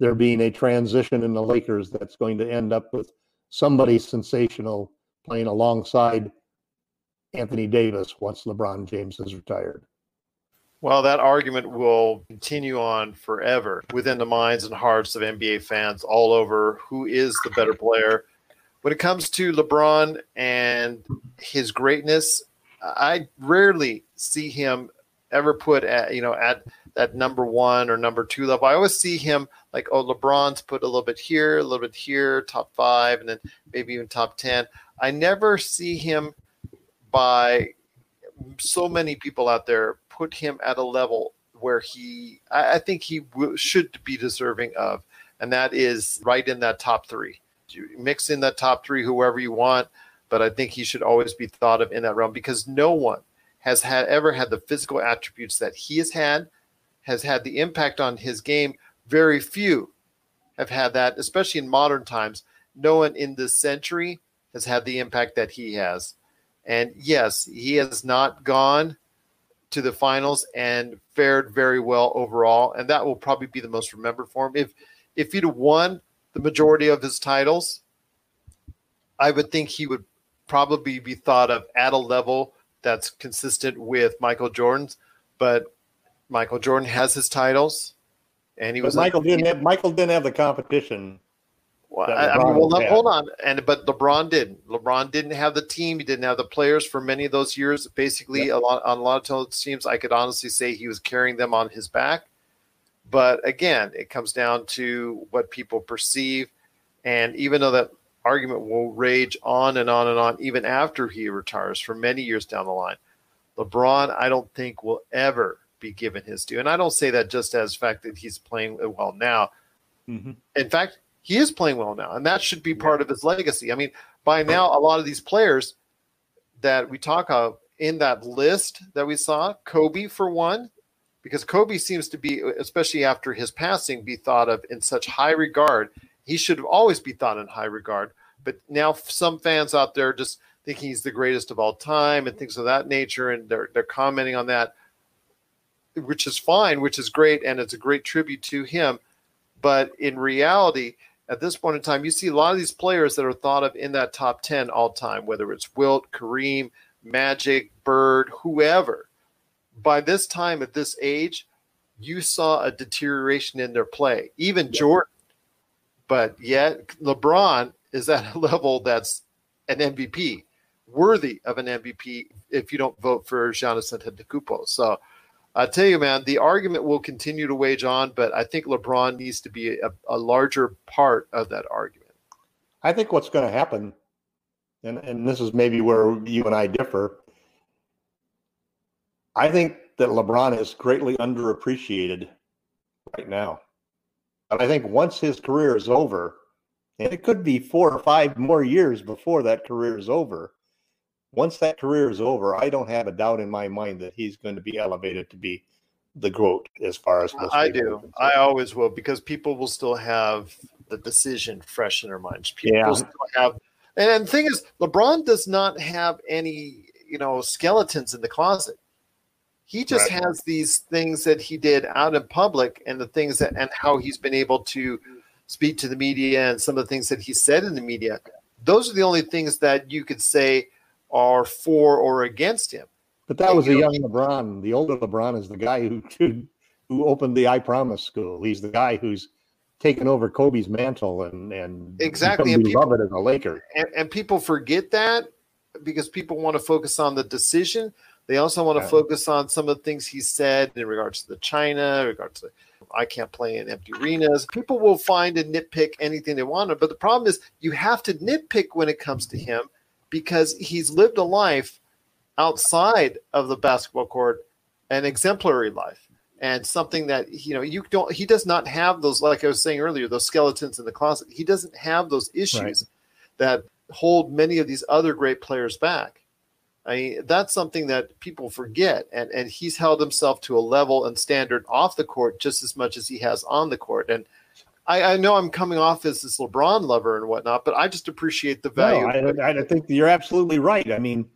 there being a transition in the Lakers that's going to end up with somebody sensational playing alongside Anthony Davis once LeBron James is retired. Well, that argument will continue on forever within the minds and hearts of NBA fans all over who is the better player. When it comes to LeBron and his greatness, I rarely see him ever put at you know at that number one or number two level. I always see him like, oh, LeBron's put a little bit here, a little bit here, top five, and then maybe even top ten. I never see him by so many people out there put him at a level where he, I, I think he w- should be deserving of, and that is right in that top three. mix in that top three, whoever you want, but I think he should always be thought of in that realm because no one has had ever had the physical attributes that he has had, has had the impact on his game. Very few have had that, especially in modern times. No one in this century has had the impact that he has. And yes, he has not gone to the finals and fared very well overall, and that will probably be the most remembered for him. If if he'd have won the majority of his titles, I would think he would probably be thought of at a level that's consistent with Michael Jordan's. But Michael Jordan has his titles, and he But was Michael didn't have Michael didn't have the competition. Well, I, mean, well, had. hold on, and but LeBron didn't. LeBron didn't have the team. He didn't have the players for many of those years. Basically, a lot on a lot of teams, I could honestly say he was carrying them on his back. But again, it comes down to what people perceive, and even though that argument will rage on and on and on, even after he retires for many years down the line, LeBron, I don't think will ever be given his due. And I don't say that just as fact that he's playing well now. Mhm. In fact, he is playing well now, and that should be part of his legacy. I mean, by now, a lot of these players that we talk of in that list that we saw, Kobe for one, because Kobe seems to be, especially after his passing, be thought of in such high regard. He should always be thought in high regard. But now some fans out there just thinking he's the greatest of all time and things of that nature, and they're they're commenting on that, which is fine, which is great, and it's a great tribute to him. But in reality, at this point in time, you see a lot of these players that are thought of in that top 10 all time, whether it's Wilt, Kareem, Magic, Bird, whoever. By this time, at this age, you saw a deterioration in their play, even Jordan. But yet, LeBron is at a level that's an MVP, worthy of an MVP if you don't vote for Giannis Antetokounmpo. So, I tell you, man, the argument will continue to wage on, but I think LeBron needs to be a, a larger part of that argument. I think what's going to happen, and, and this is maybe where you and I differ. I think that LeBron is greatly underappreciated right now. But I think once his career is over, and it could be four or five more years before that career is over, once that career is over, I don't have a doubt in my mind that he's going to be elevated to be the GOAT as far as I do. I always will because people will still have the decision fresh in their minds. People Yeah. still have, and the thing is, LeBron does not have any, you know, skeletons in the closet. He just Right. has these things that he did out in public, and the things that and how he's been able to speak to the media and some of the things that he said in the media. Those are the only things that you could say are for or against him. But that was a you young LeBron. The older LeBron is the guy who who, who opened the I Promise school. He's the guy who's taken over Kobe's mantle and and Exactly, and people- beloved as a Laker. and, and people forget that because people want to focus on the decision. They also want to Right. focus on some of the things he said in regards to the China, in regards to I can't play in empty arenas. People will find and nitpick anything they want, but the problem is you have to nitpick when it comes to him because he's lived a life outside of the basketball court, an exemplary life, and something that you know you don't. He does not have those, like I was saying earlier, those skeletons in the closet. He doesn't have those issues Right. that hold many of these other great players back. I mean, that's something that people forget, and and he's held himself to a level and standard off the court just as much as he has on the court. And I, I know I'm coming off as this LeBron lover and whatnot, but I just appreciate the value. No, I, I think you're absolutely right. I mean,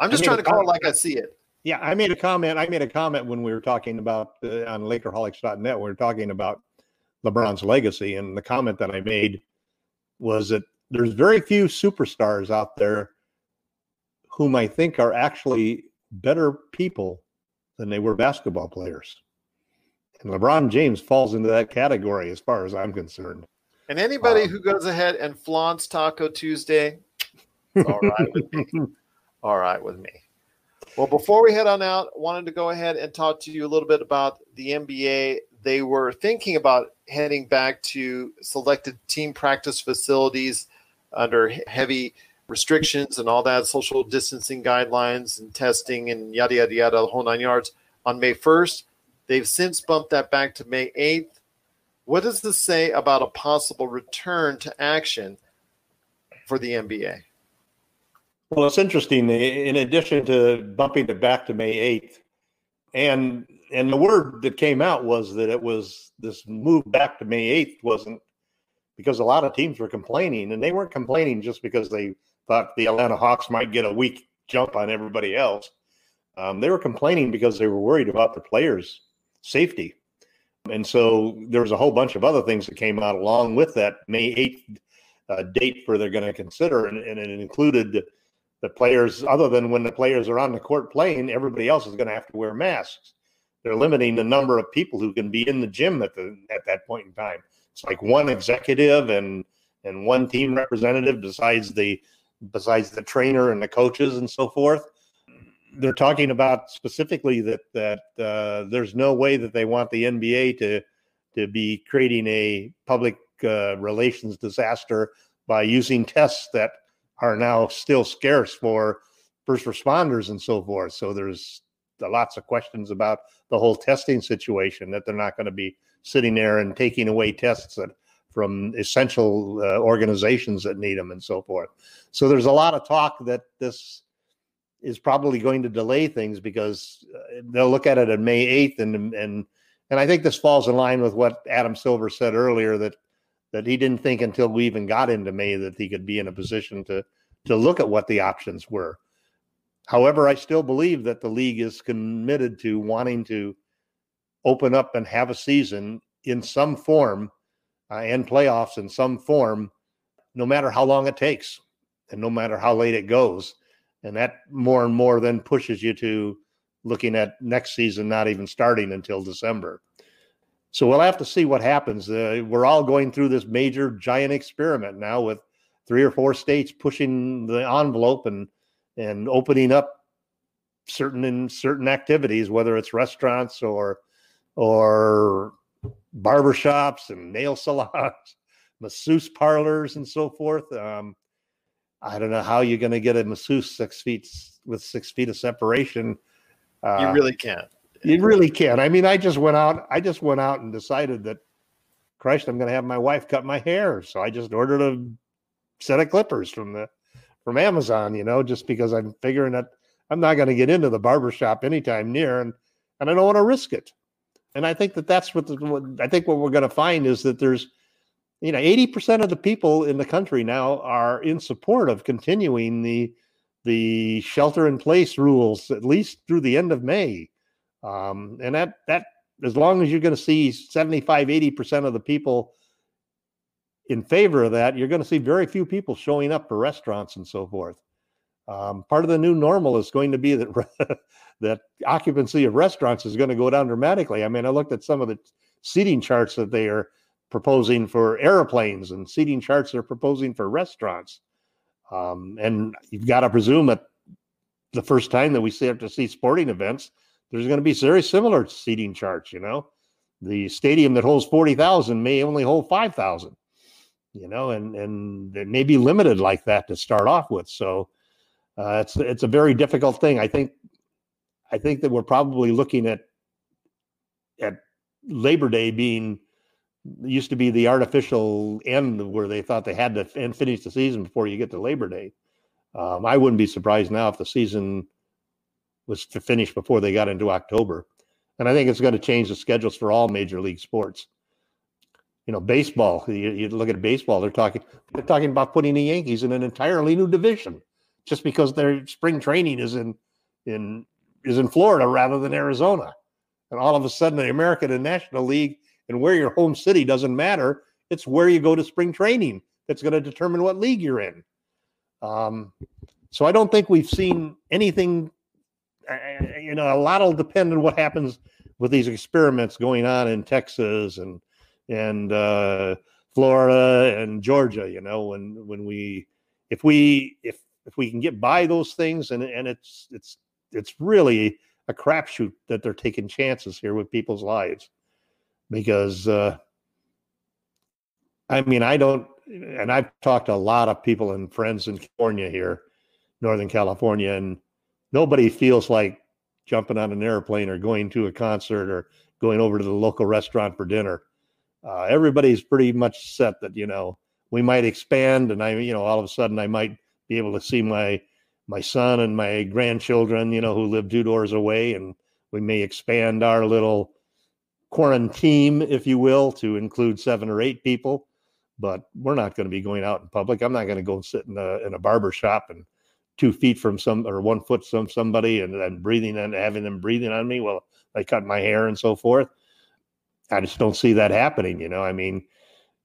I'm just trying to call it like I see it. yeah, I made a comment. I made a comment when we were talking about uh, on Lakerholics.net. We were talking about LeBron's legacy, and the comment that I made was that there's very few superstars out there whom I think are actually better people than they were basketball players. And LeBron James falls into that category as far as I'm concerned. And anybody Um, who goes ahead and flaunts Taco Tuesday, all right with me. All right with me. Well, before we head on out, wanted to go ahead and talk to you a little bit about the NBA. They were thinking about heading back to selected team practice facilities under heavy restrictions and all that, social distancing guidelines and testing and yada, yada, yada, the whole nine yards on May 1st. They've since bumped that back to May 8th. What does this say about a possible return to action for the NBA. Well, it's interesting. In addition to bumping it back to May 8th, and and the word that came out was that it was this move back to May 8th wasn't because a lot of teams were complaining, and they weren't complaining just because they thought the Atlanta Hawks might get a week jump on everybody else. Um, they were complaining because they were worried about the players' safety. And so there was a whole bunch of other things that came out along with that May 8th uh, date for they're going to consider. And, and, it included the players, other than when the players are on the court playing, everybody else is going to have to wear masks. They're limiting the number of people who can be in the gym at the at that point in time. It's like one executive and and one team representative besides the besides the trainer and the coaches and so forth they're talking about specifically that that uh, there's no way that they want the NBA to to be creating a public uh, relations disaster by using tests that are now still scarce for first responders and so forth. So there's lots of questions about the whole testing situation that they're not going to be sitting there and taking away tests that from essential uh, organizations that need them and so forth. So there's a lot of talk that this is probably going to delay things because uh, they'll look at it on May 8th and and and I think this falls in line with what Adam Silver said earlier that that he didn't think until we even got into May that he could be in a position to to look at what the options were. However, I still believe that the league is committed to wanting to open up and have a season in some form uh, and playoffs in some form, no matter how long it takes and no matter how late it goes and that more and more then pushes you to looking at next season not even starting until December. So we'll have to see what happens. Uh, we're all going through this major giant experiment now with three or four states pushing the envelope and and opening up certain in certain activities, whether it's restaurants or or barbershops and nail salons, masseuse parlors, and so forth. Um, I don't know how you're going to get a masseuse six feet with six feet of separation. Uh, you really can't. You really can't. I mean, I just went out. I just went out and decided that, Christ, I'm going to have my wife cut my hair. So I just ordered a set of clippers from the from Amazon. You know, just because I'm figuring that I'm not going to get into the barbershop anytime near, and and I don't want to risk it. And I think that that's what, the, what I think what we're going to find is that there's you know, 80% of the people in the country now are in support of continuing the the shelter in place rules at least through the end of May. Um, and that that as long as you're going to see 75 80% of the people in favor of that, you're going to see very few people showing up for restaurants and so forth. Um, part of the new normal is going to be that that occupancy of restaurants is going to go down dramatically. I mean, I looked at some of the seating charts that they are proposing for airplanes and seating charts they're proposing for restaurants. Um, and you've got to presume that the first time that we start to see sporting events, there's going to be very similar seating charts. You know, the stadium that holds forty thousand may only hold five thousand. You know, and and it may be limited like that to start off with. So uh, it's it's a very difficult thing. I think I think that we're probably looking at at Labor Day being used to be the artificial end where they thought they had to finish the season before you get to Labor Day. Um, I wouldn't be surprised now if the season was to finish before they got into October. And I think it's going to change the schedules for all major league sports. You know, baseball. You, you look at baseball; they're talking they're talking about putting the Yankees in an entirely new division just because their spring training is in in is in Florida rather than Arizona. And all of a sudden, the American and National League and where your home city doesn't matter. It's where you go to spring training that's going to determine what league you're in. Um, so I don't think we've seen anything. You know, a lot will depend on what happens with these experiments going on in Texas and and uh, Florida and Georgia. You know, when when we if we if if we can get by those things and and it's it's it's really a crapshoot that they're taking chances here with people's lives because uh, I mean, I don't, and I've talked to a lot of people and friends in California here, Northern California, and nobody feels like jumping on an airplane or going to a concert or going over to the local restaurant for dinner. Uh, everybody's pretty much set that, you know, we might expand, and I, you know, all of a sudden I might be able to see my my son and my grandchildren, you know, who live two doors away, and we may expand our little quarantine, if you will, to include seven or eight people. But we're not going to be going out in public. I'm not going to go and sit in a in a barber shop and two feet from some or one foot from somebody and then breathing and having them breathing on me while they cut my hair and so forth. I just don't see that happening. You know, I mean,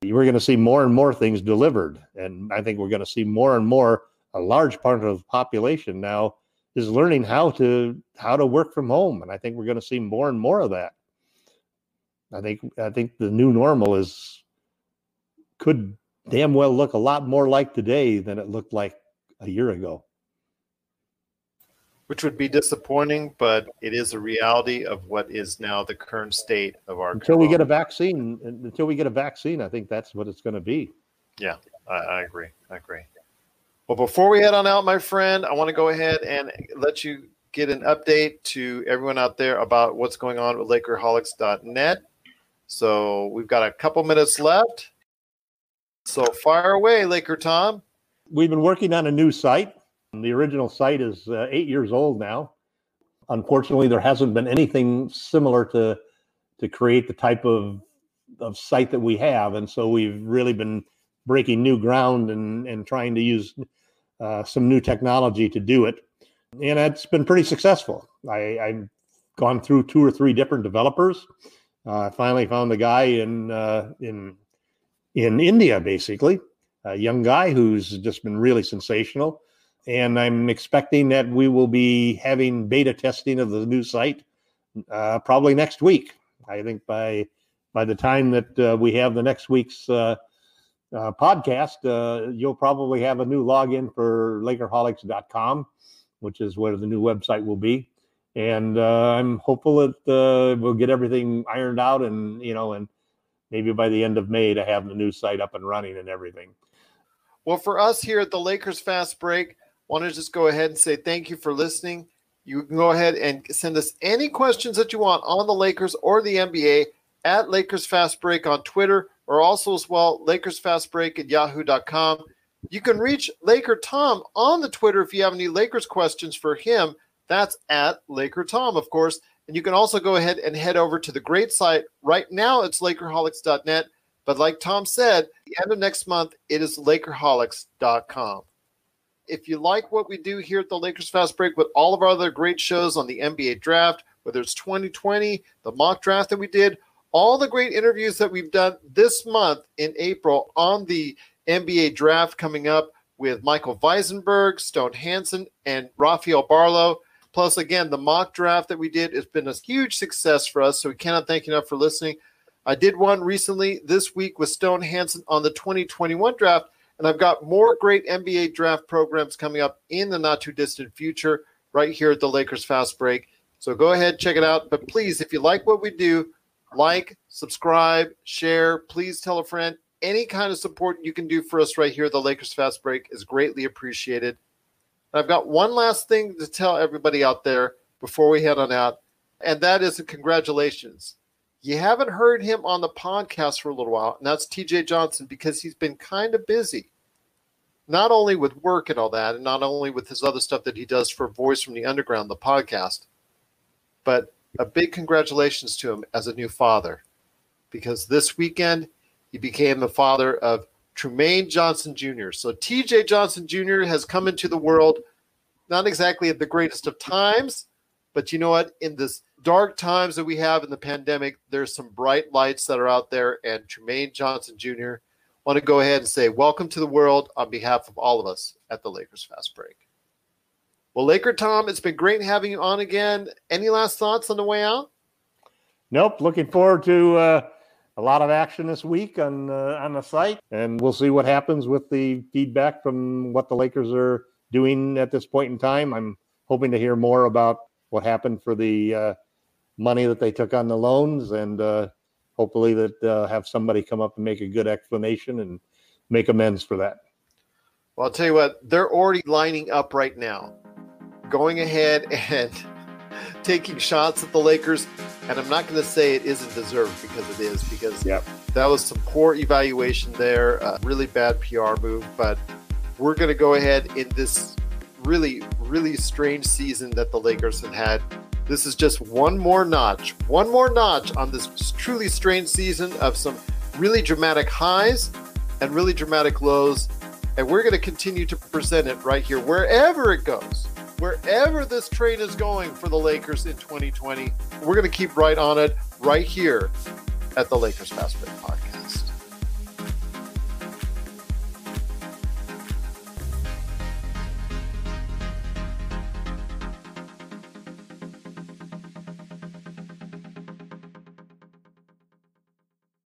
we're going to see more and more things delivered, and I think we're going to see more and more. A large part of the population now is learning how to how to work from home, and I think we're going to see more and more of that. I think I think the new normal is could damn well look a lot more like today than it looked like a year ago which would be disappointing, but it is a reality of what is now the current state of our. Until we get a vaccine, until we get a vaccine, I think that's what it's going to be. Yeah, I, I agree. I agree. Well, before we head on out, my friend, I want to go ahead and let you get an update to everyone out there about what's going on with Lakerholics.net. So we've got a couple minutes left. So fire away, Laker Tom. We've been working on a new site the original site is uh, eight years old now. Unfortunately, there hasn't been anything similar to to create the type of of site that we have, and so we've really been breaking new ground and and trying to use uh, some new technology to do it, and it's been pretty successful. I, I've gone through two or three different developers. Uh, I finally found a guy in uh, in in India, basically, a young guy who's just been really sensational and I'm expecting that we will be having beta testing of the new site uh, probably next week. I think by by the time that uh, we have the next week's uh, uh podcast, uh, you'll probably have a new login for Lakerholics.com, which is where the new website will be. And uh, I'm hopeful that we'll get everything ironed out, and you know, and maybe by the end of May to have the new site up and running and everything. Well, for us here at the Lakers Fast Break, want to just go ahead and say thank you for listening. You can go ahead and send us any questions that you want on the Lakers or the NBA at Lakers Fast Break on Twitter or also as well Lakers Fast Break at yahoo.com. You can reach Laker Tom on the Twitter if you have any Lakers questions for him. That's at Laker Tom, of course. And you can also go ahead and head over to the great site. Right now, it's Lakerholics.net. But like Tom said, the end of next month, it is Lakerholics.com. If you like what we do here at the Lakers Fast Break with all of our other great shows on the NBA draft, whether it's 2020, the mock draft that we did, all the great interviews that we've done this month in April on the NBA draft coming up with Michael Weisenberg, Stone Hansen, and Rafael Barlow. Plus, again, the mock draft that we did has been a huge success for us. So we cannot thank you enough for listening. I did one recently this week with Stone Hansen on the 2021 draft. And I've got more great NBA draft programs coming up in the not too distant future right here at the Lakers Fast Break. So go ahead, check it out. But please, if you like what we do, like, subscribe, share. Please tell a friend. Any kind of support you can do for us right here at the Lakers Fast Break is greatly appreciated. I've got one last thing to tell everybody out there before we head on out, and that is congratulations. You haven't heard him on the podcast for a little while, and that's TJ Johnson because he's been kind of busy. Not only with work and all that, and not only with his other stuff that he does for Voice from the Underground, the podcast, but a big congratulations to him as a new father because this weekend he became the father of Trumaine Johnson Jr. So TJ Johnson Jr. has come into the world not exactly at the greatest of times, but you know what? In this dark times that we have in the pandemic, there's some bright lights that are out there. And Trumaine Johnson Jr. want to go ahead and say welcome to the world on behalf of all of us at the Lakers Fast Break. Well, Laker Tom, it's been great having you on again. Any last thoughts on the way out? Nope. Looking forward to uh, a lot of action this week on uh, on the site, and we'll see what happens with the feedback from what the Lakers are doing at this point in time. I'm hoping to hear more about what happened for the uh, money that they took on the loans, and uh, hopefully that uh, have somebody come up and make a good explanation and make amends for that. Well, I'll tell you what, they're already lining up right now, going ahead and taking shots at the Lakers. And I'm not going to say it isn't deserved because it is, because Yep. that was some poor evaluation there, uh, really bad PR move. But we're going to go ahead in this really, really strange season that the Lakers have had. This is just one more notch, one more notch on this truly strange season of some really dramatic highs and really dramatic lows. And we're going to continue to present it right here, wherever it goes, wherever this train is going for the Lakers in 2020. We're going to keep right on it right here at the Lakers Fast Break Podcast.